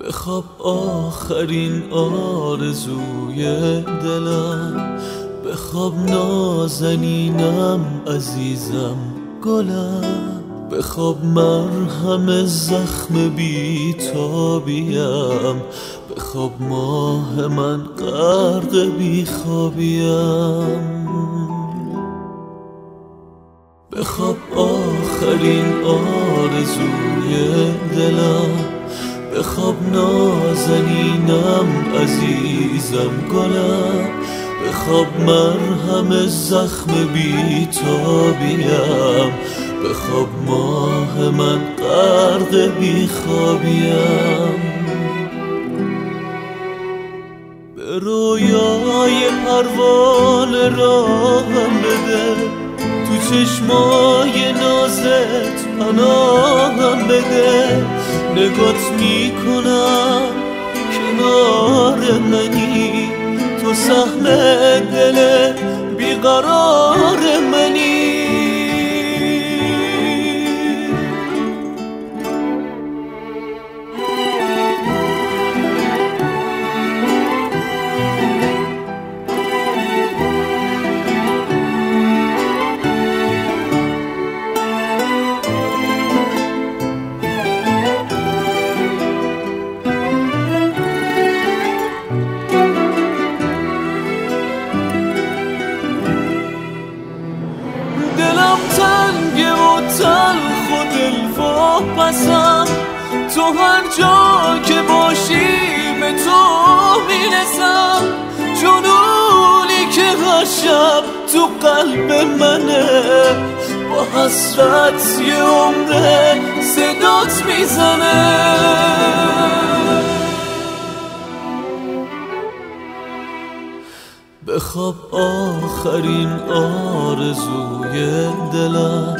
بخواب آخرین آرزوی دلم بخواب نازنینم عزیزم گلم. بخواب مرهم زخم بیتابیم بخواب ماه من غرق بیخوابیم. بخواب آخرین آرزوی دلم بخواب نازنینم عزیزم گلم بخواب مرهم زخم بیتابیم. بخواب ماه من غرق بیخوابیم. پروانه راهم بده. تو چشمای نازت پناهم بده. نگات می‌کنم کنار منی تو سهم دل بیقرار دلم تنگه و تلخ و پسم تو هر جا که باشی به تو می‌رسم. جنونی که هر تو قلب منه با حسرت یه عمره صدات می‌زنه. بخواب آخرین آرزوی دلم.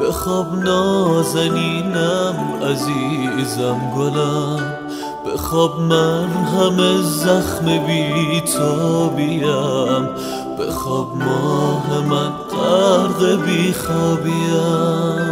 بخواب نازنینم عزیزم گلم. بخواب مرهم زخم بیتابیم. بخواب ماه من غرق بیخوابیم.